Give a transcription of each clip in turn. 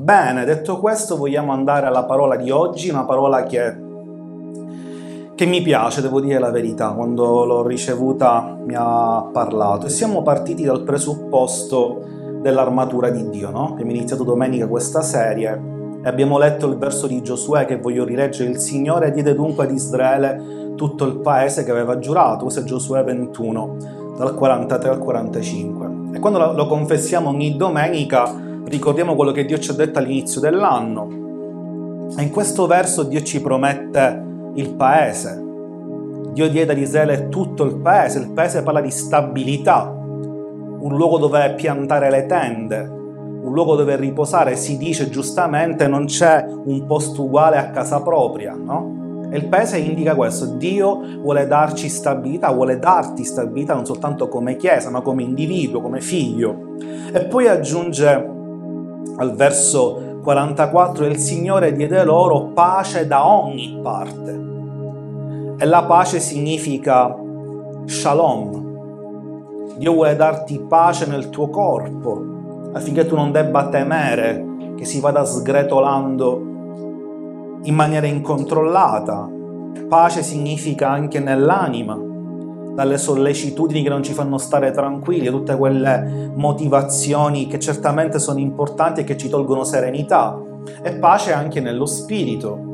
Bene, detto questo vogliamo andare alla parola di oggi, una parola che, che mi piace, devo dire la verità, quando l'ho ricevuta mi ha parlato e siamo partiti dal presupposto dell'armatura di Dio, no? Abbiamo iniziato domenica questa serie e abbiamo letto il verso di Giosuè che voglio rileggere, il Signore diede dunque ad Israele tutto il paese che aveva giurato, questo è Giosuè 21, dal 43 al 45. E quando lo confessiamo ogni domenica ricordiamo quello che Dio ci ha detto all'inizio dell'anno. E in questo verso Dio ci promette il paese. Dio diede ad Israele tutto il paese, il paese parla di stabilità, un luogo dove piantare le tende, un luogo dove riposare, si dice giustamente non c'è un posto uguale a casa propria, no? E il paese indica questo, Dio vuole darci stabilità, vuole darti stabilità non soltanto come chiesa, ma come individuo, come figlio. E poi aggiunge al verso 44, il Signore diede loro pace da ogni parte. E la pace significa shalom. Dio vuole darti pace nel tuo corpo, affinché tu non debba temere che si vada sgretolando in maniera incontrollata. Pace significa anche nell'anima dalle sollecitudini che non ci fanno stare tranquilli, tutte quelle motivazioni che certamente sono importanti e che ci tolgono serenità e pace anche nello spirito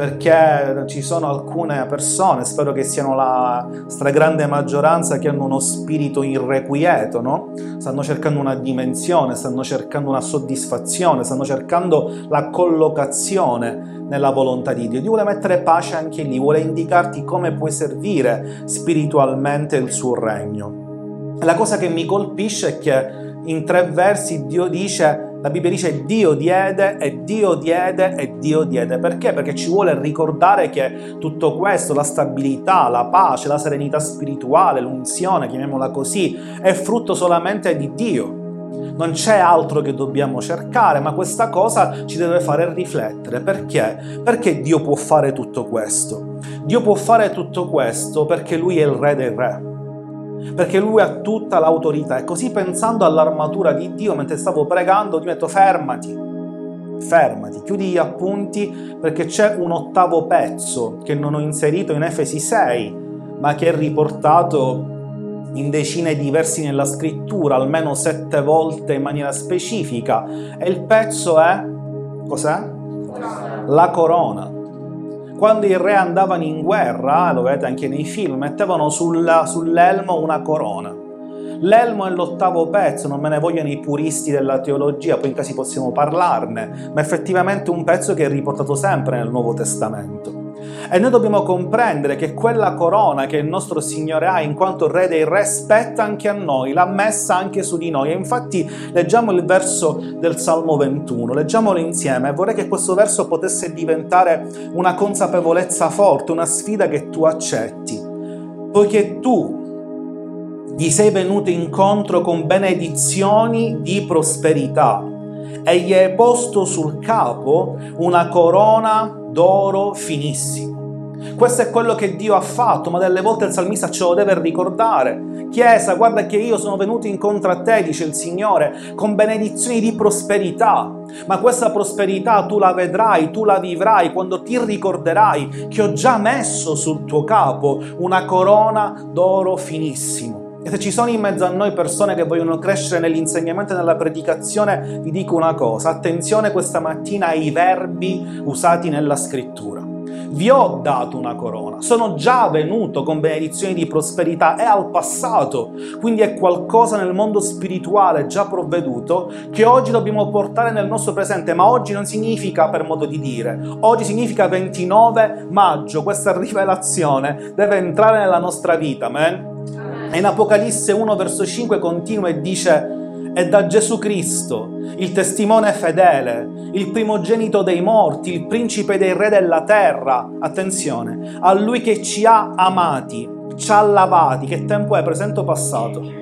perché ci sono alcune persone, spero che siano la stragrande maggioranza, che hanno uno spirito irrequieto, no? Stanno cercando una dimensione, stanno cercando una soddisfazione, stanno cercando la collocazione nella volontà di Dio. Dio vuole mettere pace anche lì, vuole indicarti come puoi servire spiritualmente il suo regno. La cosa che mi colpisce è che in tre versi Dio dice la Bibbia dice Dio diede e Dio diede e Dio diede. Perché? Perché ci vuole ricordare che tutto questo, la stabilità, la pace, la serenità spirituale, l'unzione, chiamiamola così, è frutto solamente di Dio. Non c'è altro che dobbiamo cercare, ma questa cosa ci deve fare riflettere. Perché? Perché Dio può fare tutto questo? Dio può fare tutto questo perché Lui è il Re dei Re perché lui ha tutta l'autorità. E così pensando all'armatura di Dio, mentre stavo pregando, ti metto fermati, fermati, chiudi gli appunti perché c'è un ottavo pezzo che non ho inserito in Efesi 6, ma che è riportato in decine di versi nella scrittura, almeno sette volte in maniera specifica. E il pezzo è... cos'è? La corona quando i re andavano in guerra, lo vedete anche nei film, mettevano sulla, sull'elmo una corona. L'elmo è l'ottavo pezzo, non me ne vogliono i puristi della teologia, poi in caso possiamo parlarne, ma effettivamente un pezzo che è riportato sempre nel Nuovo Testamento. E noi dobbiamo comprendere che quella corona che il nostro Signore ha in quanto Re dei Re spetta anche a noi, l'ha messa anche su di noi. E infatti leggiamo il verso del Salmo 21, leggiamolo insieme. Vorrei che questo verso potesse diventare una consapevolezza forte, una sfida che tu accetti. Poiché tu gli sei venuto incontro con benedizioni di prosperità e gli hai posto sul capo una corona d'oro finissimo. Questo è quello che Dio ha fatto, ma delle volte il salmista ce lo deve ricordare. Chiesa, guarda che io sono venuto incontro a te, dice il Signore, con benedizioni di prosperità. Ma questa prosperità tu la vedrai, tu la vivrai quando ti ricorderai che ho già messo sul tuo capo una corona d'oro finissimo. E se ci sono in mezzo a noi persone che vogliono crescere nell'insegnamento e nella predicazione, vi dico una cosa, attenzione questa mattina ai verbi usati nella scrittura. Vi ho dato una corona, sono già venuto con benedizioni di prosperità, è al passato, quindi è qualcosa nel mondo spirituale già provveduto che oggi dobbiamo portare nel nostro presente, ma oggi non significa per modo di dire, oggi significa 29 maggio, questa rivelazione deve entrare nella nostra vita, amen? E in Apocalisse 1 verso 5 continua e dice è da Gesù Cristo, il testimone fedele, il primogenito dei morti, il principe dei re della terra. Attenzione, a lui che ci ha amati, ci ha lavati. Che tempo è? Presente o passato?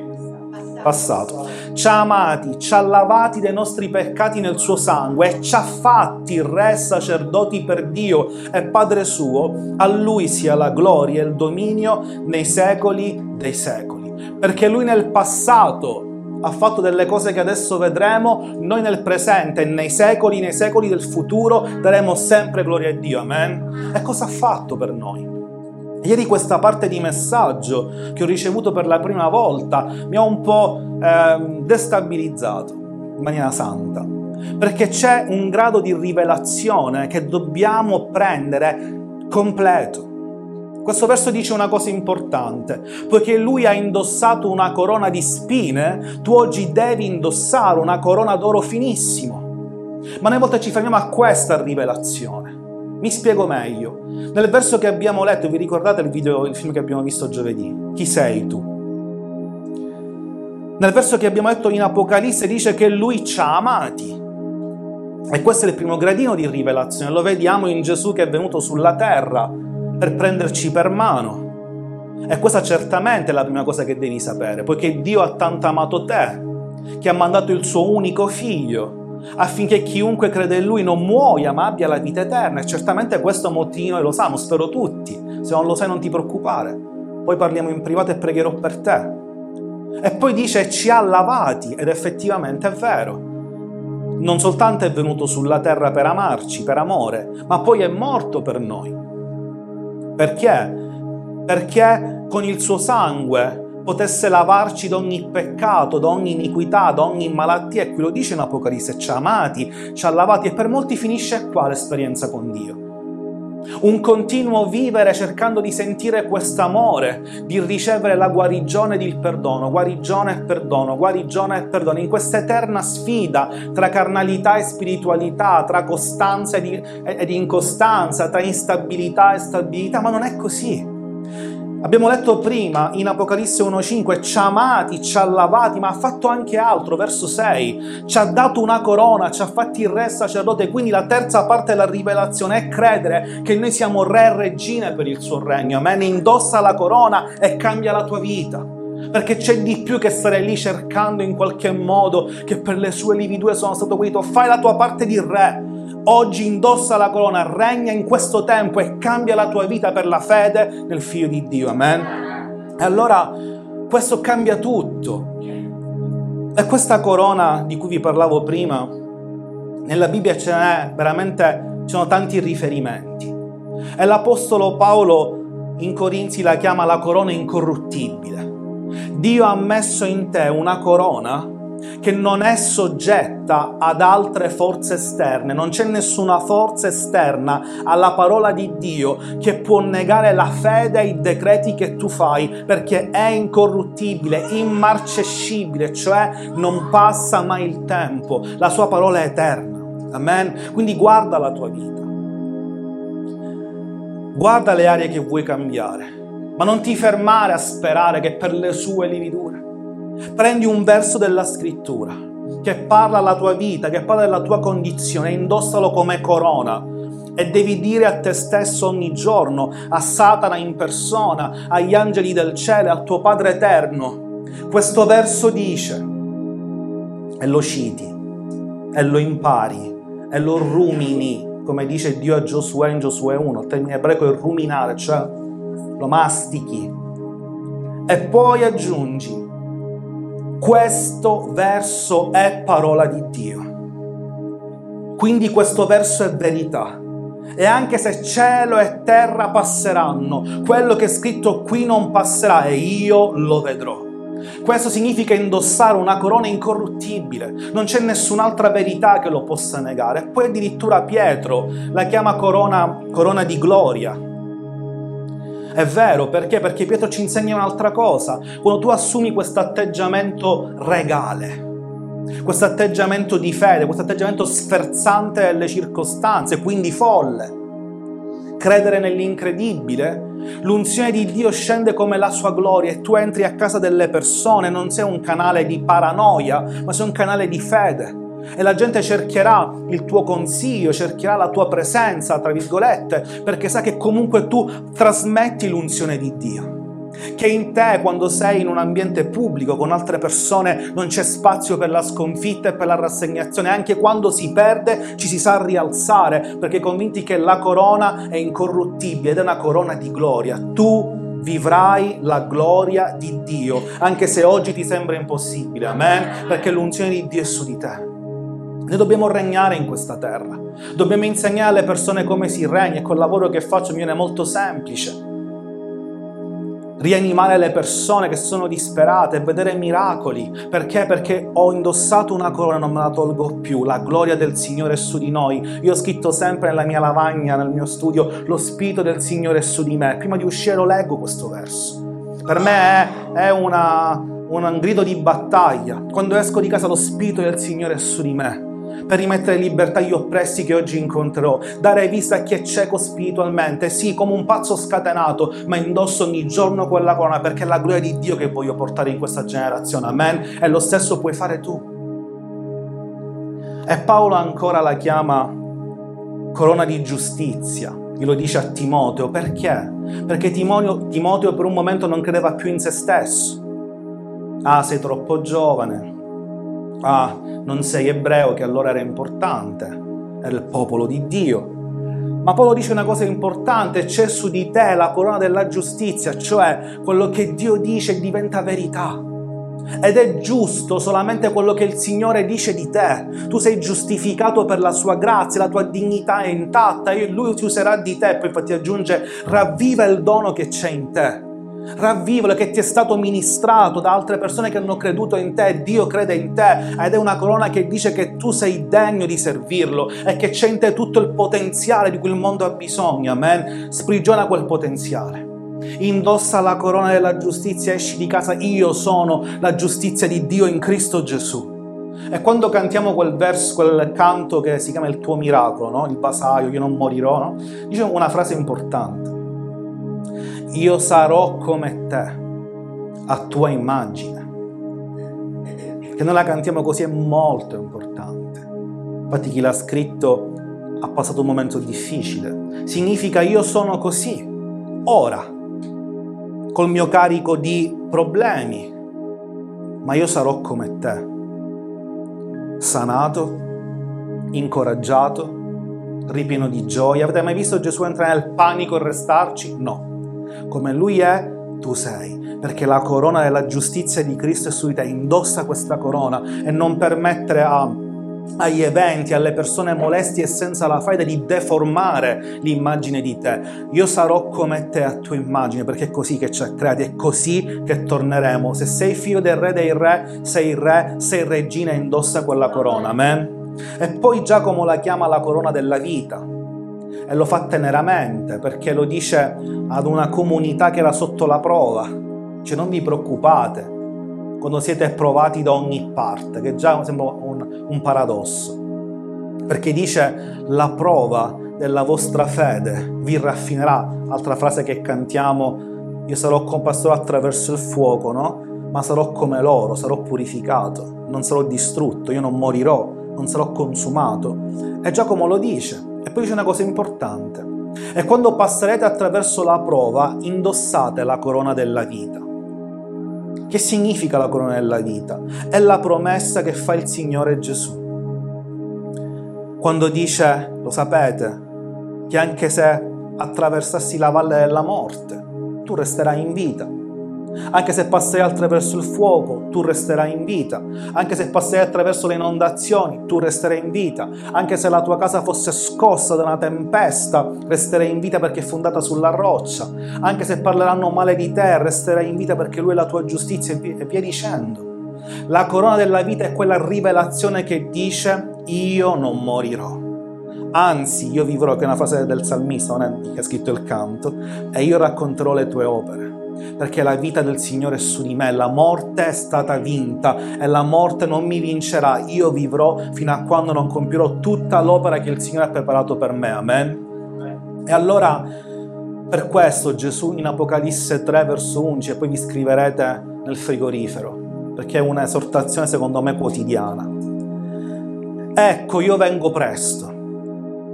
Passato. Ci ha amati, ci ha lavati dei nostri peccati nel suo sangue e ci ha fatti re sacerdoti per Dio e Padre suo. A lui sia la gloria e il dominio nei secoli dei secoli. Perché lui nel passato ha fatto delle cose che adesso vedremo, noi nel presente e nei secoli, nei secoli del futuro daremo sempre gloria a Dio, amen? E cosa ha fatto per noi? Ieri questa parte di messaggio che ho ricevuto per la prima volta mi ha un po' eh, destabilizzato in maniera santa, perché c'è un grado di rivelazione che dobbiamo prendere completo. Questo verso dice una cosa importante, poiché lui ha indossato una corona di spine, tu oggi devi indossare una corona d'oro finissimo. Ma noi volte ci fermiamo a questa rivelazione. Mi spiego meglio. Nel verso che abbiamo letto, vi ricordate il video, il film che abbiamo visto giovedì? Chi sei tu? Nel verso che abbiamo letto in Apocalisse dice che lui ci ha amati. E questo è il primo gradino di rivelazione. Lo vediamo in Gesù che è venuto sulla terra per prenderci per mano. E questa certamente è la prima cosa che devi sapere, poiché Dio ha tanto amato te, che ha mandato il suo unico figlio, affinché chiunque crede in lui non muoia, ma abbia la vita eterna. E certamente questo motivo lo sanno, spero tutti. Se non lo sai non ti preoccupare. Poi parliamo in privato e pregherò per te. E poi dice ci ha lavati, ed effettivamente è vero. Non soltanto è venuto sulla terra per amarci, per amore, ma poi è morto per noi. Perché? Perché con il suo sangue potesse lavarci da ogni peccato, da ogni iniquità, da ogni malattia. E qui lo dice in Apocalisse, ci ha amati, ci ha lavati e per molti finisce qua l'esperienza con Dio. Un continuo vivere cercando di sentire quest'amore, di ricevere la guarigione ed il perdono, guarigione e perdono, guarigione e perdono, in questa eterna sfida tra carnalità e spiritualità, tra costanza ed incostanza, tra instabilità e stabilità, ma non è così. Abbiamo letto prima in Apocalisse 1.5, ci ha amati, ci ha lavati, ma ha fatto anche altro, verso 6, ci ha dato una corona, ci ha fatti re sacerdote, quindi la terza parte della rivelazione è credere che noi siamo re e regine per il suo regno, amen, indossa la corona e cambia la tua vita. Perché c'è di più che stare lì cercando in qualche modo che per le sue lividure sono stato guarito. Fai la tua parte di re, oggi indossa la corona, regna in questo tempo e cambia la tua vita per la fede nel Figlio di Dio. Amen. E allora questo cambia tutto. E questa corona di cui vi parlavo prima, nella Bibbia ce n'è veramente, ci sono tanti riferimenti. E l'Apostolo Paolo in Corinzi la chiama la corona incorruttibile. Dio ha messo in te una corona che non è soggetta ad altre forze esterne, non c'è nessuna forza esterna alla parola di Dio che può negare la fede ai decreti che tu fai, perché è incorruttibile, immarcescibile, cioè non passa mai il tempo, la sua parola è eterna. Amen? Quindi guarda la tua vita. Guarda le aree che vuoi cambiare, ma non ti fermare a sperare che per le sue lividure Prendi un verso della scrittura che parla alla tua vita, che parla della tua condizione, indossalo come corona e devi dire a te stesso ogni giorno, a Satana in persona, agli angeli del cielo, al tuo Padre eterno. Questo verso dice, e lo citi, e lo impari, e lo rumini, come dice Dio a Giosuè in Giosuè 1, il termine ebraico è ruminare, cioè lo mastichi. E poi aggiungi, questo verso è parola di Dio. Quindi questo verso è verità. E anche se cielo e terra passeranno, quello che è scritto qui non passerà e io lo vedrò. Questo significa indossare una corona incorruttibile, non c'è nessun'altra verità che lo possa negare. Poi addirittura Pietro la chiama corona, corona di gloria, è vero, perché? Perché Pietro ci insegna un'altra cosa. Quando tu assumi questo atteggiamento regale, questo atteggiamento di fede, questo atteggiamento sferzante delle circostanze, quindi folle, credere nell'incredibile, l'unzione di Dio scende come la sua gloria e tu entri a casa delle persone, non sei un canale di paranoia, ma sei un canale di fede e la gente cercherà il tuo consiglio, cercherà la tua presenza, tra virgolette, perché sa che comunque tu trasmetti l'unzione di Dio. Che in te, quando sei in un ambiente pubblico con altre persone, non c'è spazio per la sconfitta e per la rassegnazione. Anche quando si perde, ci si sa rialzare, perché convinti che la corona è incorruttibile ed è una corona di gloria. Tu vivrai la gloria di Dio, anche se oggi ti sembra impossibile, amen, perché l'unzione di Dio è su di te. Noi dobbiamo regnare in questa terra, dobbiamo insegnare alle persone come si regna e col lavoro che faccio viene molto semplice rianimare le persone che sono disperate e vedere miracoli. Perché? Perché ho indossato una corona e non me la tolgo più. La gloria del Signore è su di noi. Io ho scritto sempre nella mia lavagna, nel mio studio, lo Spirito del Signore è su di me. Prima di uscire lo leggo questo verso. Per me è, è una, un grido di battaglia. Quando esco di casa lo Spirito del Signore è su di me per rimettere in libertà gli oppressi che oggi incontrerò, dare vista a chi è cieco spiritualmente, sì, come un pazzo scatenato, ma indosso ogni giorno quella corona perché è la gloria di Dio che voglio portare in questa generazione, amen? E lo stesso puoi fare tu. E Paolo ancora la chiama corona di giustizia, glielo dice a Timoteo, perché? Perché Timoteo, Timoteo per un momento non credeva più in se stesso. Ah, sei troppo giovane, ah, non sei ebreo, che allora era importante, era il popolo di Dio. Ma Paolo dice una cosa importante, c'è su di te la corona della giustizia, cioè quello che Dio dice diventa verità. Ed è giusto solamente quello che il Signore dice di te. Tu sei giustificato per la sua grazia, la tua dignità è intatta, e Lui ti userà di te, poi infatti aggiunge, ravviva il dono che c'è in te ravvivalo che ti è stato ministrato da altre persone che hanno creduto in te, Dio crede in te ed è una corona che dice che tu sei degno di servirlo e che c'è in te tutto il potenziale di cui il mondo ha bisogno, amen? Sprigiona quel potenziale. Indossa la corona della giustizia, esci di casa, io sono la giustizia di Dio in Cristo Gesù. E quando cantiamo quel verso, quel canto che si chiama il tuo miracolo, no? il vasaio, io non morirò, no? dice una frase importante io sarò come te, a tua immagine. Che noi la cantiamo così è molto importante. Infatti chi l'ha scritto ha passato un momento difficile. Significa io sono così, ora, col mio carico di problemi, ma io sarò come te, sanato, incoraggiato, ripieno di gioia. Avete mai visto Gesù entrare nel panico e restarci? No come Lui è, tu sei, perché la corona della giustizia di Cristo è su di te, indossa questa corona e non permettere a, agli eventi, alle persone molesti e senza la faida di deformare l'immagine di te. Io sarò come te a tua immagine, perché è così che ci ha creati, è così che torneremo. Se sei figlio del re dei re, sei re, sei regina, indossa quella corona, amen? E poi Giacomo la chiama la corona della vita e lo fa teneramente perché lo dice ad una comunità che era sotto la prova. Cioè non vi preoccupate quando siete provati da ogni parte, che già sembra un, un paradosso. Perché dice la prova della vostra fede vi raffinerà. Altra frase che cantiamo, io sarò compassato attraverso il fuoco, no? Ma sarò come loro, sarò purificato, non sarò distrutto, io non morirò, non sarò consumato. E Giacomo lo dice. E poi c'è una cosa importante. E quando passerete attraverso la prova, indossate la corona della vita. Che significa la corona della vita? È la promessa che fa il Signore Gesù. Quando dice, lo sapete, che anche se attraversassi la valle della morte, tu resterai in vita. Anche se passerai attraverso il fuoco, tu resterai in vita. Anche se passerai attraverso le inondazioni, tu resterai in vita. Anche se la tua casa fosse scossa da una tempesta, resterai in vita perché è fondata sulla roccia. Anche se parleranno male di te, resterai in vita perché Lui è la tua giustizia e via dicendo. La corona della vita è quella rivelazione che dice io non morirò. Anzi, io vivrò, che è una frase del salmista, non è che ha scritto il canto, e io racconterò le tue opere perché la vita del Signore è su di me, la morte è stata vinta e la morte non mi vincerà, io vivrò fino a quando non compierò tutta l'opera che il Signore ha preparato per me, amen? E allora, per questo Gesù in Apocalisse 3 verso 11, e poi vi scriverete nel frigorifero, perché è un'esortazione secondo me quotidiana. Ecco, io vengo presto.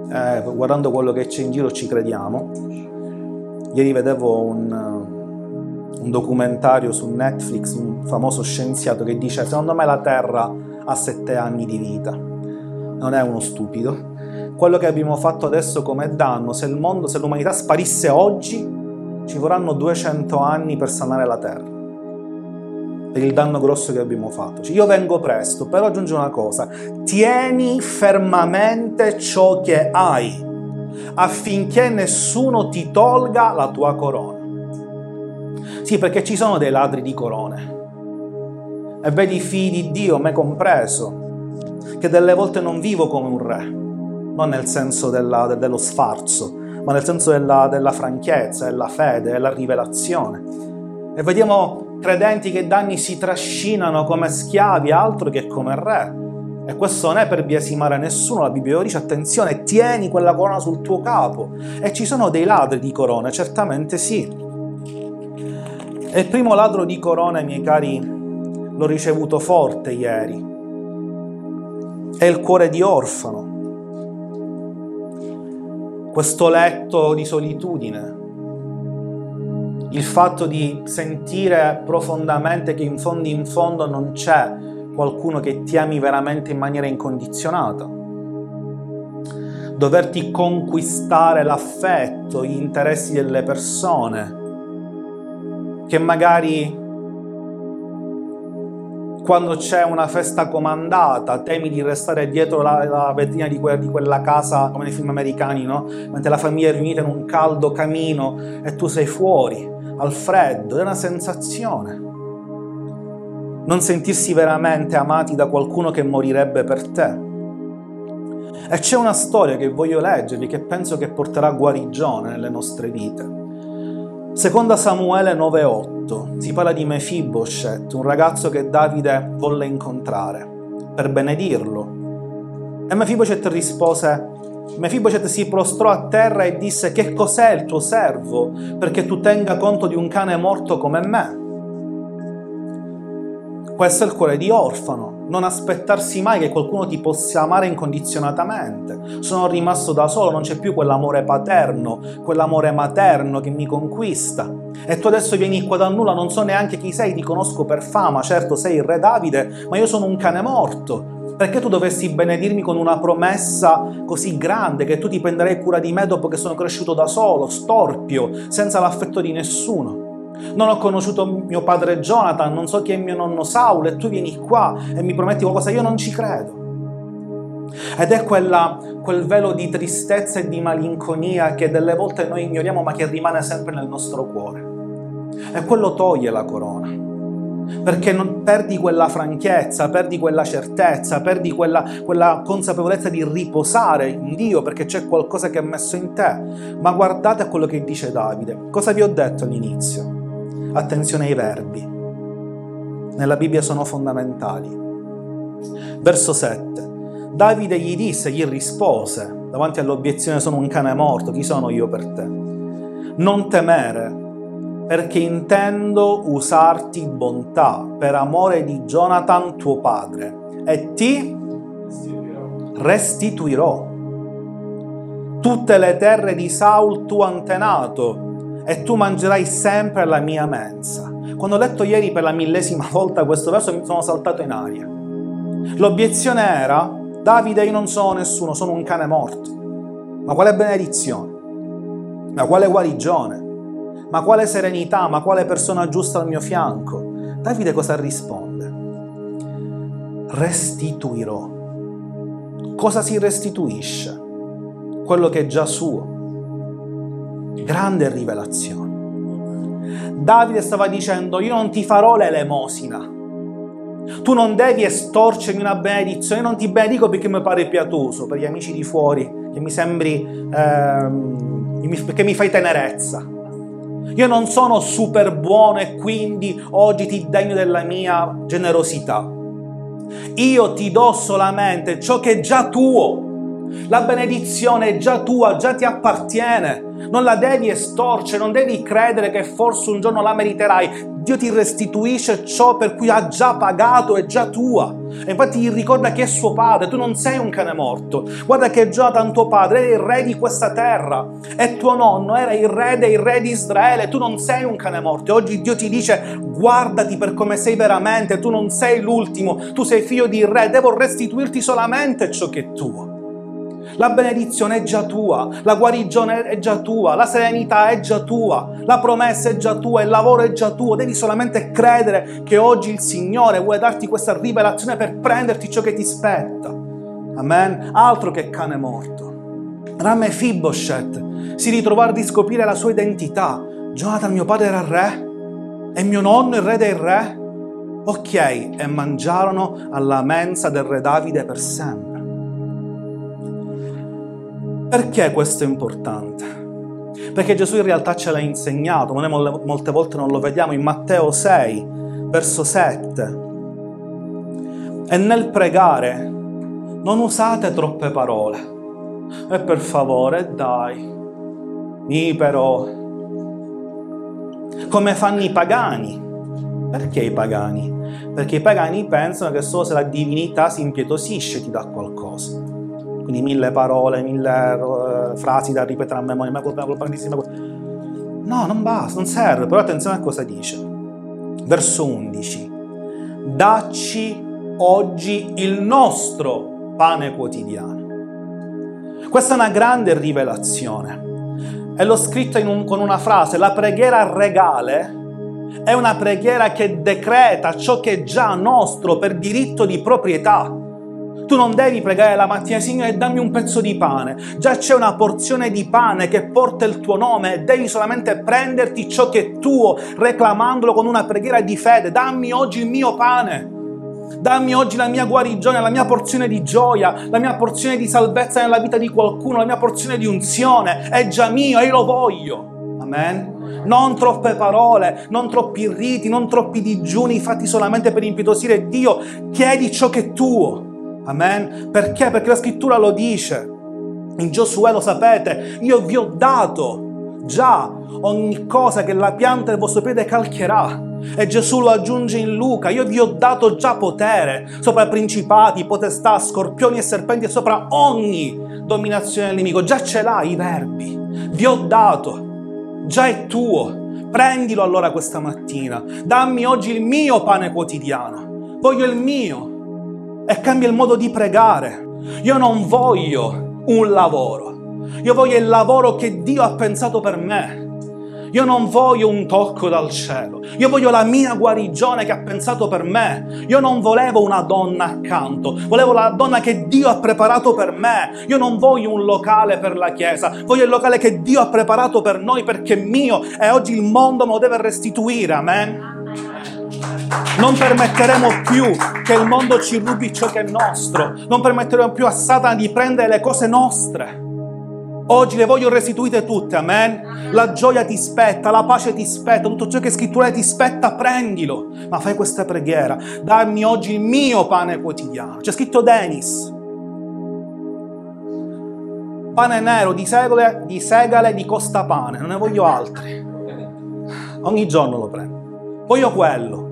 Eh, guardando quello che c'è in giro ci crediamo. Ieri vedevo un, un documentario su Netflix, un famoso scienziato che dice secondo me la Terra ha sette anni di vita. Non è uno stupido. Quello che abbiamo fatto adesso come danno, se il mondo, se l'umanità sparisse oggi, ci vorranno 200 anni per sanare la terra per il danno grosso che abbiamo fatto. Cioè, io vengo presto, però aggiungo una cosa, tieni fermamente ciò che hai affinché nessuno ti tolga la tua corona. Sì, perché ci sono dei ladri di corone. E vedi i figli di Dio, me compreso, che delle volte non vivo come un re, non nel senso della, de, dello sfarzo, ma nel senso della, della franchezza, della fede, della rivelazione. E vediamo credenti che da anni si trascinano come schiavi, altro che come re. E questo non è per biasimare nessuno, la Bibbia dice attenzione, tieni quella corona sul tuo capo. E ci sono dei ladri di corone, certamente sì. E il primo ladro di corone, miei cari, l'ho ricevuto forte ieri. È il cuore di orfano. Questo letto di solitudine, il fatto di sentire profondamente che in fondo in fondo non c'è qualcuno che ti ami veramente in maniera incondizionata, doverti conquistare l'affetto, gli interessi delle persone, che magari quando c'è una festa comandata, temi di restare dietro la, la vetrina di quella, di quella, casa, come nei film americani, no? Mentre la famiglia è riunita in un caldo camino e tu sei fuori al freddo, è una sensazione. Non sentirsi veramente amati da qualcuno che morirebbe per te. E c'è una storia che voglio leggervi che penso che porterà guarigione nelle nostre vite. Seconda Samuele 9:8 si parla di Mefiboshet, un ragazzo che Davide volle incontrare per benedirlo. E Mefiboshet rispose Mefiboshet si prostrò a terra e disse che cos'è il tuo servo perché tu tenga conto di un cane morto come me? Questo è il cuore di orfano, non aspettarsi mai che qualcuno ti possa amare incondizionatamente. Sono rimasto da solo, non c'è più quell'amore paterno, quell'amore materno che mi conquista. E tu adesso vieni qua da nulla, non so neanche chi sei, ti conosco per fama, certo sei il re Davide, ma io sono un cane morto. Perché tu dovessi benedirmi con una promessa così grande che tu ti prenderai cura di me dopo che sono cresciuto da solo, storpio, senza l'affetto di nessuno? Non ho conosciuto mio padre Jonathan, non so chi è mio nonno Saul e tu vieni qua e mi prometti qualcosa, io non ci credo. Ed è quella, quel velo di tristezza e di malinconia che delle volte noi ignoriamo ma che rimane sempre nel nostro cuore. E quello toglie la corona perché non, perdi quella franchezza, perdi quella certezza, perdi quella, quella, consapevolezza di riposare in Dio perché c'è qualcosa che ha messo in te. Ma guardate a quello che dice Davide. Cosa vi ho detto all'inizio? Attenzione ai verbi. Nella Bibbia sono fondamentali. Verso 7. Davide gli disse, gli rispose, davanti all'obiezione sono un cane morto, chi sono io per te? Non temere, perché intendo usarti bontà per amore di Jonathan tuo padre e ti restituirò tutte le terre di Saul tuo antenato e tu mangerai sempre la mia mensa. Quando ho letto ieri per la millesima volta questo verso mi sono saltato in aria. L'obiezione era, Davide io non sono nessuno, sono un cane morto. Ma quale benedizione? Ma quale guarigione? ma quale serenità, ma quale persona giusta al mio fianco? Davide cosa risponde? Restituirò. Cosa si restituisce? Quello che è già suo. Grande rivelazione. Davide stava dicendo, io non ti farò l'elemosina. Tu non devi estorcermi una benedizione, io non ti benedico perché mi pare pietoso, per gli amici di fuori, che mi sembri, ehm, perché mi fai tenerezza. Io non sono super buono e quindi oggi ti degno della mia generosità. Io ti do solamente ciò che è già tuo. La benedizione è già tua, già ti appartiene. Non la devi estorcere, non devi credere che forse un giorno la meriterai. Dio ti restituisce ciò per cui ha già pagato, è già tua. E infatti gli ricorda che è suo padre, tu non sei un cane morto. Guarda che Jonathan tuo padre era il re di questa terra e tuo nonno era il re dei re di Israele, tu non sei un cane morto. E oggi Dio ti dice guardati per come sei veramente, tu non sei l'ultimo, tu sei figlio di re, devo restituirti solamente ciò che è tuo. La benedizione è già tua, la guarigione è già tua, la serenità è già tua, la promessa è già tua, il lavoro è già tuo. Devi solamente credere che oggi il Signore vuole darti questa rivelazione per prenderti ciò che ti spetta. Amen. Altro che cane morto. Rame Fiboshet si ritrovò a riscoprire la sua identità. Jonathan, mio padre era re? E mio nonno il re dei re? Ok, e mangiarono alla mensa del re Davide per sempre. Perché questo è importante? Perché Gesù in realtà ce l'ha insegnato, ma noi molte volte non lo vediamo in Matteo 6, verso 7. E nel pregare non usate troppe parole. E per favore, dai, mi però. Come fanno i pagani. Perché i pagani? Perché i pagani pensano che solo se la divinità si impietosisce ti dà qualcosa quindi mille parole, mille uh, frasi da ripetere a memoria, ma colpa, colpa, No, non basta, non serve, però attenzione a cosa dice. Verso 11. Dacci oggi il nostro pane quotidiano. Questa è una grande rivelazione. E l'ho scritta un, con una frase, la preghiera regale è una preghiera che decreta ciò che è già nostro per diritto di proprietà. Tu non devi pregare la mattina, Signore, dammi un pezzo di pane. Già c'è una porzione di pane che porta il tuo nome devi solamente prenderti ciò che è tuo, reclamandolo con una preghiera di fede. Dammi oggi il mio pane. Dammi oggi la mia guarigione, la mia porzione di gioia, la mia porzione di salvezza nella vita di qualcuno, la mia porzione di unzione. È già mio e io lo voglio. Amen. Non troppe parole, non troppi riti, non troppi digiuni fatti solamente per impietosire Dio. Chiedi ciò che è tuo. Amen. Perché? Perché la scrittura lo dice. In Giosuè lo sapete, io vi ho dato già ogni cosa che la pianta del vostro piede calcherà. E Gesù lo aggiunge in Luca, io vi ho dato già potere sopra principati, potestà, scorpioni e serpenti e sopra ogni dominazione del nemico. Già ce l'hai i verbi, vi ho dato, già è tuo. Prendilo allora questa mattina, dammi oggi il mio pane quotidiano, voglio il mio e cambia il modo di pregare. Io non voglio un lavoro, io voglio il lavoro che Dio ha pensato per me. Io non voglio un tocco dal cielo, io voglio la mia guarigione che ha pensato per me. Io non volevo una donna accanto, volevo la donna che Dio ha preparato per me. Io non voglio un locale per la chiesa, voglio il locale che Dio ha preparato per noi perché è mio e oggi il mondo me lo deve restituire. Amen. Non permetteremo più che il mondo ci rubi ciò che è nostro. Non permetteremo più a Satana di prendere le cose nostre. Oggi le voglio restituite tutte, amen. La gioia ti spetta, la pace ti spetta, tutto ciò che è scrittura ti spetta, prendilo. Ma fai questa preghiera, dammi oggi il mio pane quotidiano. C'è scritto Denis. Pane nero di segale, di segale, di costapane, non ne voglio altri. Ogni giorno lo prendo. Voglio quello.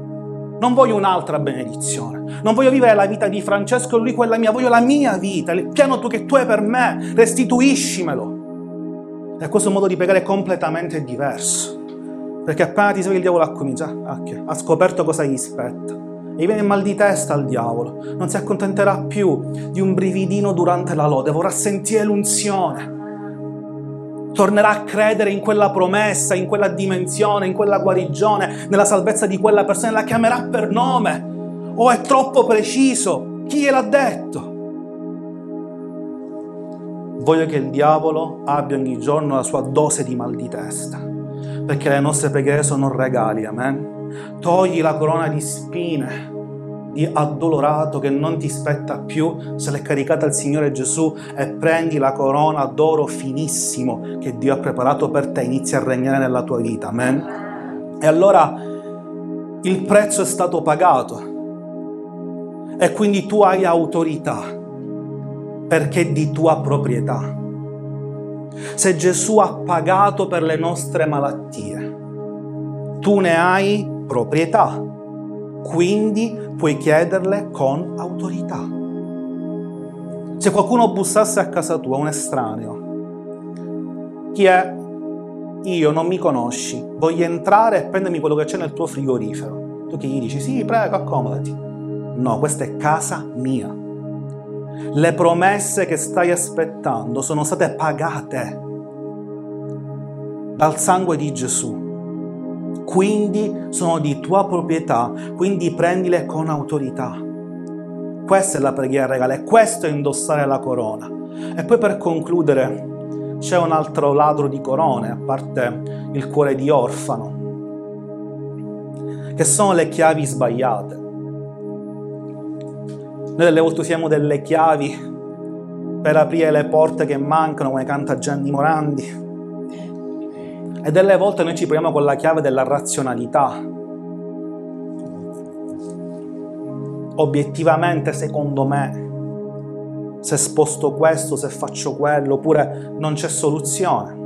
Non voglio un'altra benedizione. Non voglio vivere la vita di Francesco e lui quella mia. Voglio la mia vita, il piano che tu hai per me. Restituiscimelo. E questo modo di pregare è completamente diverso. Perché appena ti svegli il diavolo ha cominciato, okay, ha scoperto cosa gli spetta. E gli viene mal di testa al diavolo. Non si accontenterà più di un brividino durante la lode, vorrà sentire l'unzione tornerà a credere in quella promessa, in quella dimensione, in quella guarigione, nella salvezza di quella persona, la chiamerà per nome. O è troppo preciso? Chi gliel'ha detto? Voglio che il diavolo abbia ogni giorno la sua dose di mal di testa, perché le nostre preghiere sono regali, amen. Togli la corona di spine di addolorato che non ti spetta più, se l'è caricata il Signore Gesù e prendi la corona d'oro finissimo che Dio ha preparato per te, inizi a regnare nella tua vita. Amen. E allora il prezzo è stato pagato e quindi tu hai autorità perché è di tua proprietà. Se Gesù ha pagato per le nostre malattie, tu ne hai proprietà quindi puoi chiederle con autorità. Se qualcuno bussasse a casa tua, un estraneo, chi è? Io non mi conosci, voglio entrare e prendermi quello che c'è nel tuo frigorifero. Tu che gli dici? Sì, prego, accomodati. No, questa è casa mia. Le promesse che stai aspettando sono state pagate dal sangue di Gesù. Quindi sono di tua proprietà, quindi prendile con autorità. Questa è la preghiera regale, questo è indossare la corona. E poi per concludere, c'è un altro ladro di corone, a parte il cuore di orfano, che sono le chiavi sbagliate. Noi delle volte usiamo delle chiavi per aprire le porte che mancano, come canta Gianni Morandi, e delle volte noi ci proviamo con la chiave della razionalità. Obiettivamente, secondo me, se sposto questo, se faccio quello, oppure non c'è soluzione.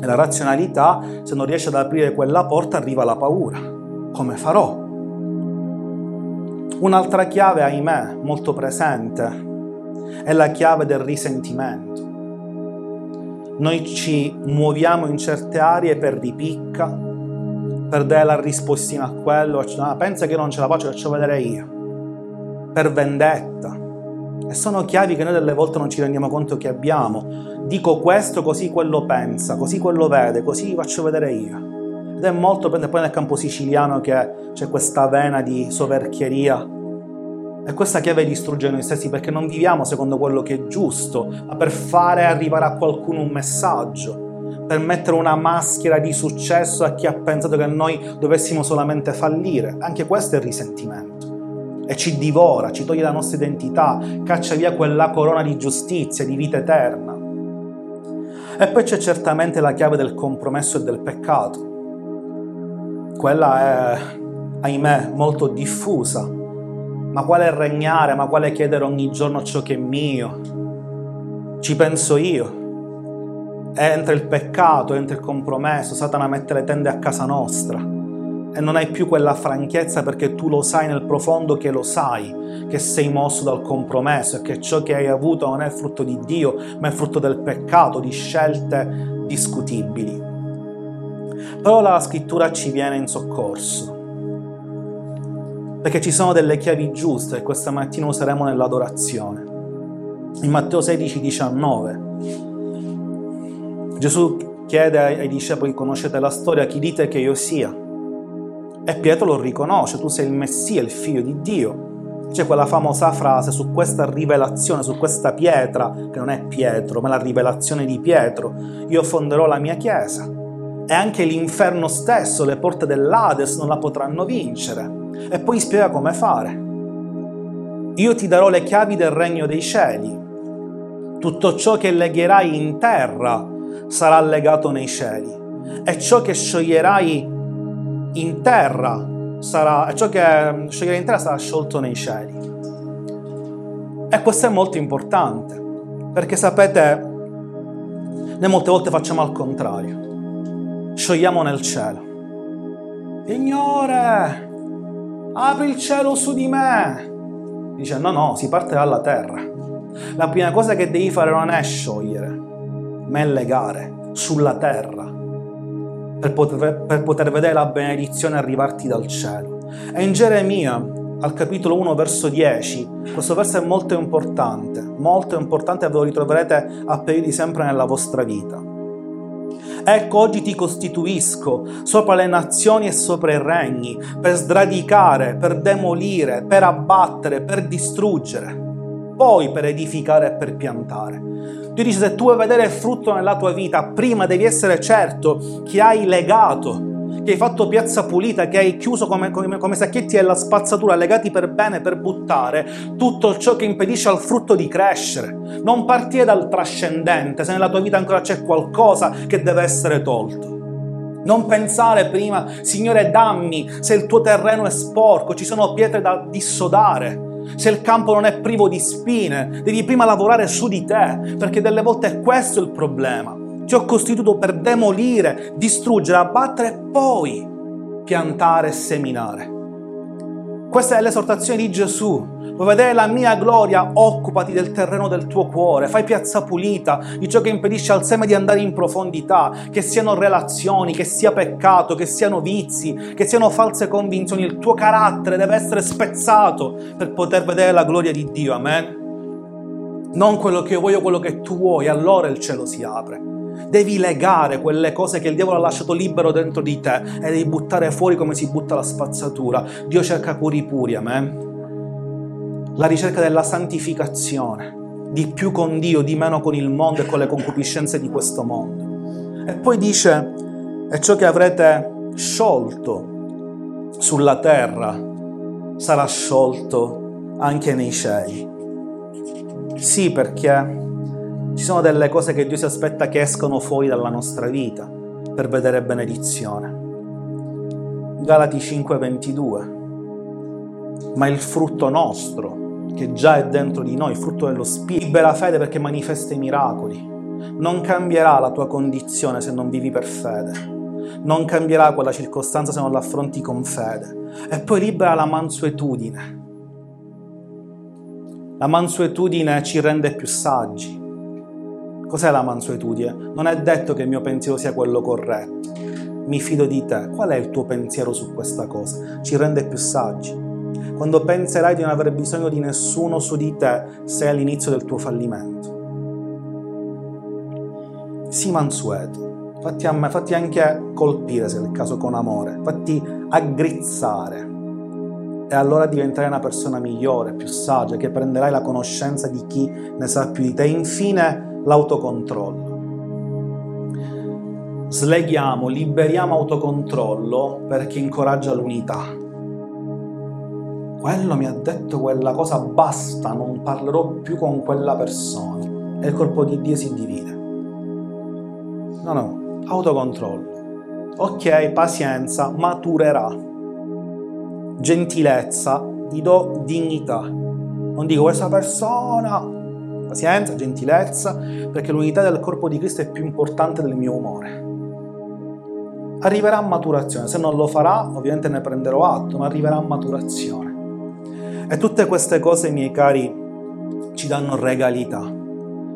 E la razionalità, se non riesce ad aprire quella porta, arriva la paura. Come farò? Un'altra chiave, ahimè, molto presente, è la chiave del risentimento. Noi ci muoviamo in certe aree per ripicca, per dare la rispostina a quello, ah, pensa che non ce la faccio, faccio vedere io, per vendetta. E sono chiavi che noi delle volte non ci rendiamo conto che abbiamo. Dico questo così quello pensa, così quello vede, così faccio vedere io. Ed è molto, poi nel campo siciliano che c'è questa vena di soverchieria e questa chiave distrugge noi stessi perché non viviamo secondo quello che è giusto, ma per fare arrivare a qualcuno un messaggio, per mettere una maschera di successo a chi ha pensato che noi dovessimo solamente fallire. Anche questo è il risentimento. E ci divora, ci toglie la nostra identità, caccia via quella corona di giustizia, di vita eterna. E poi c'è certamente la chiave del compromesso e del peccato. Quella è, ahimè, molto diffusa ma quale regnare, ma quale chiedere ogni giorno ciò che è mio? Ci penso io. Entra il peccato, entra il compromesso, Satana mette le tende a casa nostra e non hai più quella franchezza perché tu lo sai nel profondo che lo sai, che sei mosso dal compromesso e che ciò che hai avuto non è frutto di Dio, ma è frutto del peccato, di scelte discutibili. Però la scrittura ci viene in soccorso perché ci sono delle chiavi giuste e questa mattina useremo nell'adorazione. In Matteo 16, 19, Gesù chiede ai discepoli, conoscete la storia, chi dite che io sia? E Pietro lo riconosce, tu sei il Messia, il figlio di Dio. C'è quella famosa frase su questa rivelazione, su questa pietra, che non è Pietro, ma la rivelazione di Pietro. Io fonderò la mia chiesa. E anche l'inferno stesso, le porte dell'Ades non la potranno vincere. E poi spiega come fare. Io ti darò le chiavi del regno dei cieli. Tutto ciò che legherai in terra sarà legato nei cieli. E ciò che scioglierai in terra sarà, ciò che scioglierai in terra sarà sciolto nei cieli. E questo è molto importante, perché sapete, noi molte volte facciamo al contrario. Sciogliamo nel cielo. Signore, apri il cielo su di me. Dice no, no, si parte dalla terra. La prima cosa che devi fare non è sciogliere, ma è legare sulla terra per poter, per poter vedere la benedizione arrivarti dal cielo. E in Geremia, al capitolo 1, verso 10, questo verso è molto importante, molto importante e ve lo ritroverete a periodi sempre nella vostra vita. Ecco oggi ti costituisco sopra le nazioni e sopra i regni, per sradicare, per demolire, per abbattere, per distruggere, poi per edificare e per piantare. Dio dice se tu vuoi vedere frutto nella tua vita, prima devi essere certo che hai legato che hai fatto piazza pulita, che hai chiuso come, come, come sacchetti alla spazzatura, legati per bene, per buttare, tutto ciò che impedisce al frutto di crescere. Non partire dal trascendente, se nella tua vita ancora c'è qualcosa che deve essere tolto. Non pensare prima, Signore, dammi se il tuo terreno è sporco, ci sono pietre da dissodare. Se il campo non è privo di spine, devi prima lavorare su di te, perché delle volte è questo il problema. Ti ho costituito per demolire, distruggere, abbattere e poi piantare e seminare. Questa è l'esortazione di Gesù. Vuoi vedere la mia gloria? Occupati del terreno del tuo cuore, fai piazza pulita di ciò che impedisce al seme di andare in profondità, che siano relazioni, che sia peccato, che siano vizi, che siano false convinzioni. Il tuo carattere deve essere spezzato per poter vedere la gloria di Dio. Amen. non quello che io voglio, quello che tu vuoi, allora il cielo si apre. Devi legare quelle cose che il diavolo ha lasciato libero dentro di te e devi buttare fuori come si butta la spazzatura. Dio cerca curi puri, amen. La ricerca della santificazione, di più con Dio, di meno con il mondo e con le concupiscenze di questo mondo. E poi dice, e ciò che avrete sciolto sulla terra sarà sciolto anche nei cieli. Sì, perché ci sono delle cose che Dio si aspetta che escano fuori dalla nostra vita per vedere benedizione. Galati 5:22. Ma il frutto nostro, che già è dentro di noi, il frutto dello Spirito, libera fede perché manifesta i miracoli. Non cambierà la tua condizione se non vivi per fede. Non cambierà quella circostanza se non l'affronti con fede. E poi libera la mansuetudine la mansuetudine ci rende più saggi. Cos'è la mansuetudine? Non è detto che il mio pensiero sia quello corretto. Mi fido di te. Qual è il tuo pensiero su questa cosa? Ci rende più saggi. Quando penserai di non avere bisogno di nessuno su di te, sei all'inizio del tuo fallimento. Sii mansueto. Fatti, fatti anche colpire, se è il caso, con amore. Fatti aggrizzare e allora diventerai una persona migliore, più saggia, che prenderai la conoscenza di chi ne sa più di te. E infine l'autocontrollo. Sleghiamo, liberiamo autocontrollo perché incoraggia l'unità. Quello mi ha detto quella cosa, basta, non parlerò più con quella persona. E il corpo di Dio si divide. No, no, autocontrollo. Ok, pazienza, maturerà gentilezza, gli do dignità. Non dico questa persona, pazienza, gentilezza, perché l'unità del corpo di Cristo è più importante del mio umore. Arriverà a maturazione, se non lo farà ovviamente ne prenderò atto, ma arriverà a maturazione. E tutte queste cose, miei cari, ci danno regalità,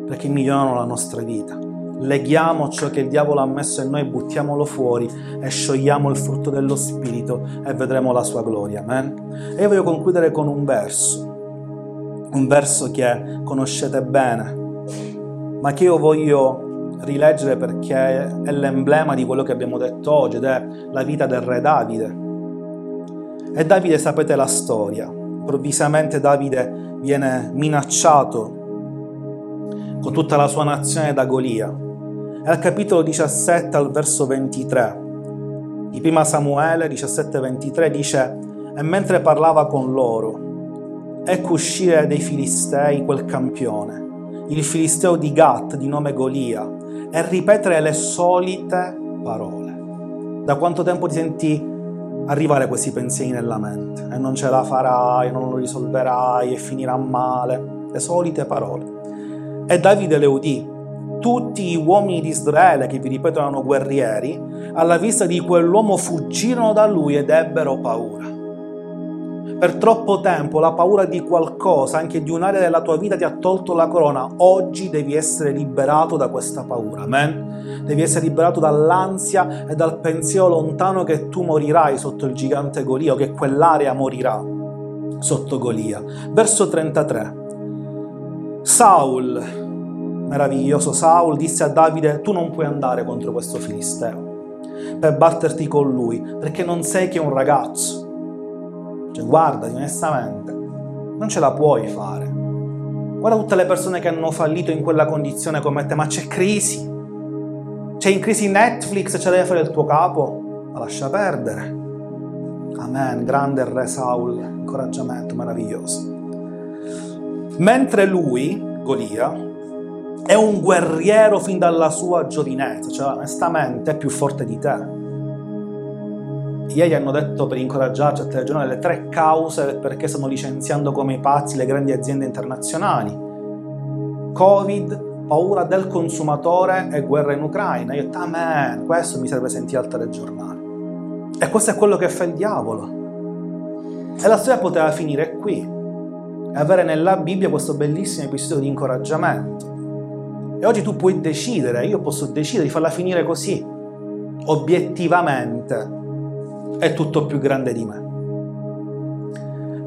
perché migliorano la nostra vita leghiamo ciò che il diavolo ha messo in noi, buttiamolo fuori e sciogliamo il frutto dello Spirito e vedremo la sua gloria. Amen? E io voglio concludere con un verso, un verso che conoscete bene, ma che io voglio rileggere perché è l'emblema di quello che abbiamo detto oggi ed è la vita del re Davide. E Davide sapete la storia, improvvisamente Davide viene minacciato con tutta la sua nazione da Golia è al capitolo 17 al verso 23. Di prima Samuele 17-23 dice E mentre parlava con loro, ecco uscire dei Filistei quel campione, il Filisteo di Gat di nome Golia, e ripetere le solite parole. Da quanto tempo ti senti arrivare questi pensieri nella mente? E non ce la farai, non lo risolverai, e finirà male. Le solite parole. E Davide le udì tutti gli uomini di Israele, che vi ripeto erano guerrieri, alla vista di quell'uomo fuggirono da lui ed ebbero paura. Per troppo tempo la paura di qualcosa, anche di un'area della tua vita, ti ha tolto la corona. Oggi devi essere liberato da questa paura. Amen? Devi essere liberato dall'ansia e dal pensiero lontano che tu morirai sotto il gigante Golia o che quell'area morirà sotto Golia. Verso 33. Saul, meraviglioso Saul disse a Davide tu non puoi andare contro questo filisteo per batterti con lui perché non sei che un ragazzo cioè guardati onestamente non ce la puoi fare. Guarda tutte le persone che hanno fallito in quella condizione come te ma c'è crisi. C'è in crisi Netflix ce deve fare il tuo capo. Ma lascia perdere. Amen. Grande re Saul incoraggiamento meraviglioso. Mentre lui Golia è un guerriero fin dalla sua giovinezza, cioè onestamente è più forte di te. Ieri hanno detto per incoraggiarci a telegiornale le tre cause perché stanno licenziando come pazzi le grandi aziende internazionali. Covid, paura del consumatore e guerra in Ucraina. Io ho detto, amen, questo mi serve sentire al telegiornale. E questo è quello che fa il diavolo. E la storia poteva finire qui. E avere nella Bibbia questo bellissimo episodio di incoraggiamento e oggi tu puoi decidere, io posso decidere di farla finire così. Obiettivamente è tutto più grande di me.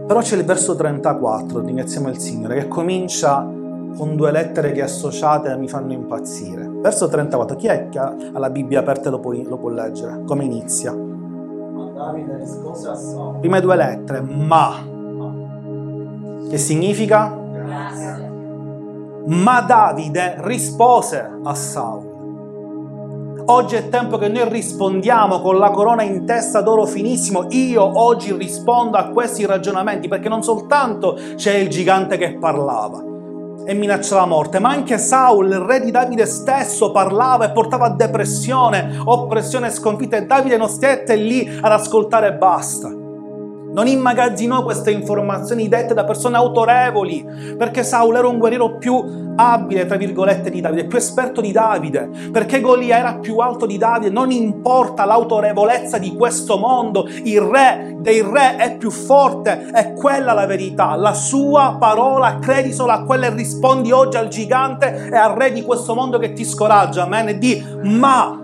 Però c'è il verso 34, ringraziamo il Signore, che comincia con due lettere che associate mi fanno impazzire. Verso 34, chi è che ha la Bibbia aperta e lo può, lo può leggere? Come inizia? Ma Davide rispose a Saul. Prime due lettere, ma. Che significa? Grazie. Ma Davide rispose a Saul. Oggi è tempo che noi rispondiamo con la corona in testa d'oro finissimo. Io oggi rispondo a questi ragionamenti perché non soltanto c'è il gigante che parlava e minacciava la morte, ma anche Saul, il re di Davide stesso, parlava e portava depressione, oppressione e sconfitta e Davide non stette lì ad ascoltare e basta non immagazzinò queste informazioni dette da persone autorevoli, perché Saul era un guerriero più abile, tra virgolette, di Davide, più esperto di Davide, perché Golia era più alto di Davide, non importa l'autorevolezza di questo mondo, il re dei re è più forte, è quella la verità, la sua parola, credi solo a quella e rispondi oggi al gigante e al re di questo mondo che ti scoraggia, amen, di ma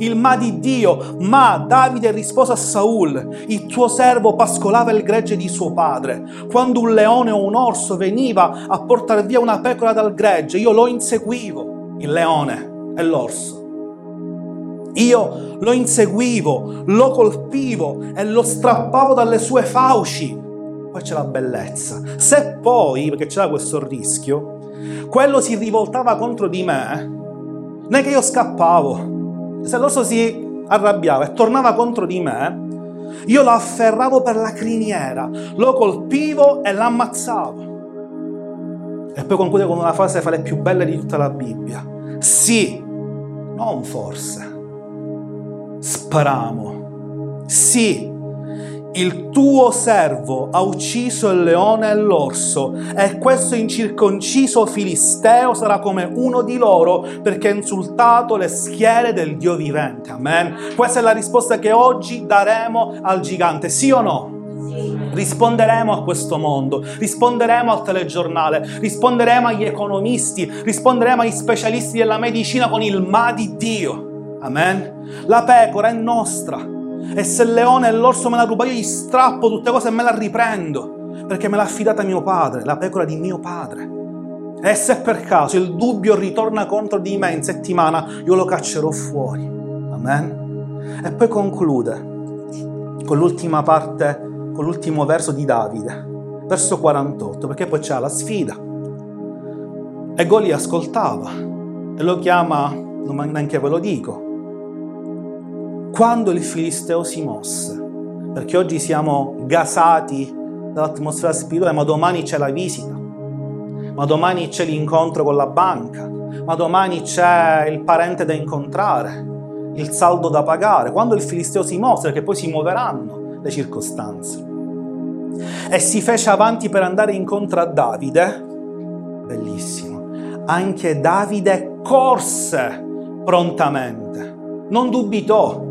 il ma di Dio. Ma Davide rispose a Saul, il tuo servo pascolava il gregge di suo padre. Quando un leone o un orso veniva a portare via una pecora dal gregge, io lo inseguivo, il leone e l'orso. Io lo inseguivo, lo colpivo e lo strappavo dalle sue fauci. Poi c'è la bellezza. Se poi, perché c'era questo rischio, quello si rivoltava contro di me, non è che io scappavo, se l'orso si arrabbiava e tornava contro di me, io lo afferravo per la criniera, lo colpivo e l'ammazzavo. E poi conclude con una frase fra le più belle di tutta la Bibbia. Sì, non forse. Speramo. Sì, il tuo servo ha ucciso il leone e l'orso, e questo incirconciso filisteo sarà come uno di loro perché ha insultato le schiere del Dio vivente. Amen. Questa è la risposta che oggi daremo al gigante, sì o no? Risponderemo a questo mondo, risponderemo al telegiornale, risponderemo agli economisti, risponderemo agli specialisti della medicina con il ma di Dio. Amen. La pecora è nostra e se il leone e l'orso me la ruba, io gli strappo tutte cose e me la riprendo. Perché me l'ha affidata mio padre, la pecora di mio padre. E se per caso il dubbio ritorna contro di me in settimana, io lo caccerò fuori. Amen. E poi conclude con l'ultima parte, con l'ultimo verso di Davide, verso 48, perché poi c'è la sfida. E Goli ascoltava e lo chiama, non neanche ve lo dico, quando il Filisteo si mosse, perché oggi siamo gasati dall'atmosfera spirituale, ma domani c'è la visita, ma domani c'è l'incontro con la banca, ma domani c'è il parente da incontrare, il saldo da pagare, quando il Filisteo si mosse, perché poi si muoveranno le circostanze. E si fece avanti per andare incontro a Davide, bellissimo, anche Davide corse prontamente, non dubitò,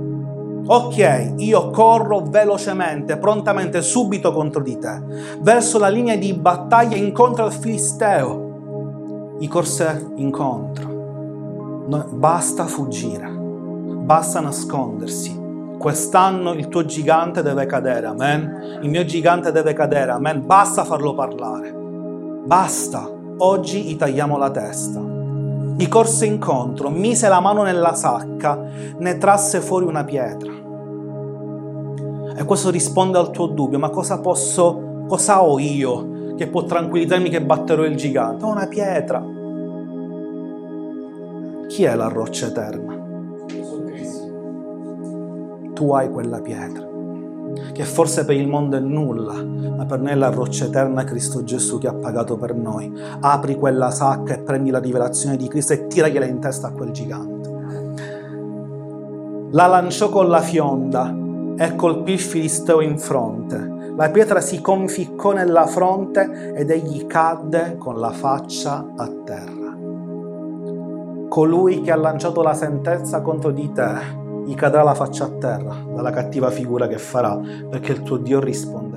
Ok, io corro velocemente, prontamente, subito contro di te, verso la linea di battaglia incontro al Filisteo. Gli corse incontro. No, basta fuggire, basta nascondersi. Quest'anno il tuo gigante deve cadere, amen. Il mio gigante deve cadere, amen. Basta farlo parlare. Basta. Oggi gli tagliamo la testa. Gli corse incontro, mise la mano nella sacca, ne trasse fuori una pietra. E questo risponde al tuo dubbio, ma cosa posso, cosa ho io che può tranquillizzarmi che batterò il gigante? Ho una pietra. Chi è la roccia eterna? Tu hai quella pietra che forse per il mondo è nulla, ma per noi è la roccia eterna Cristo Gesù che ha pagato per noi. Apri quella sacca e prendi la rivelazione di Cristo e tiragliela in testa a quel gigante. La lanciò con la fionda e colpì il Filisteo in fronte. La pietra si conficcò nella fronte ed egli cadde con la faccia a terra. Colui che ha lanciato la sentenza contro di te gli cadrà la faccia a terra dalla cattiva figura che farà, perché il tuo Dio risponderà.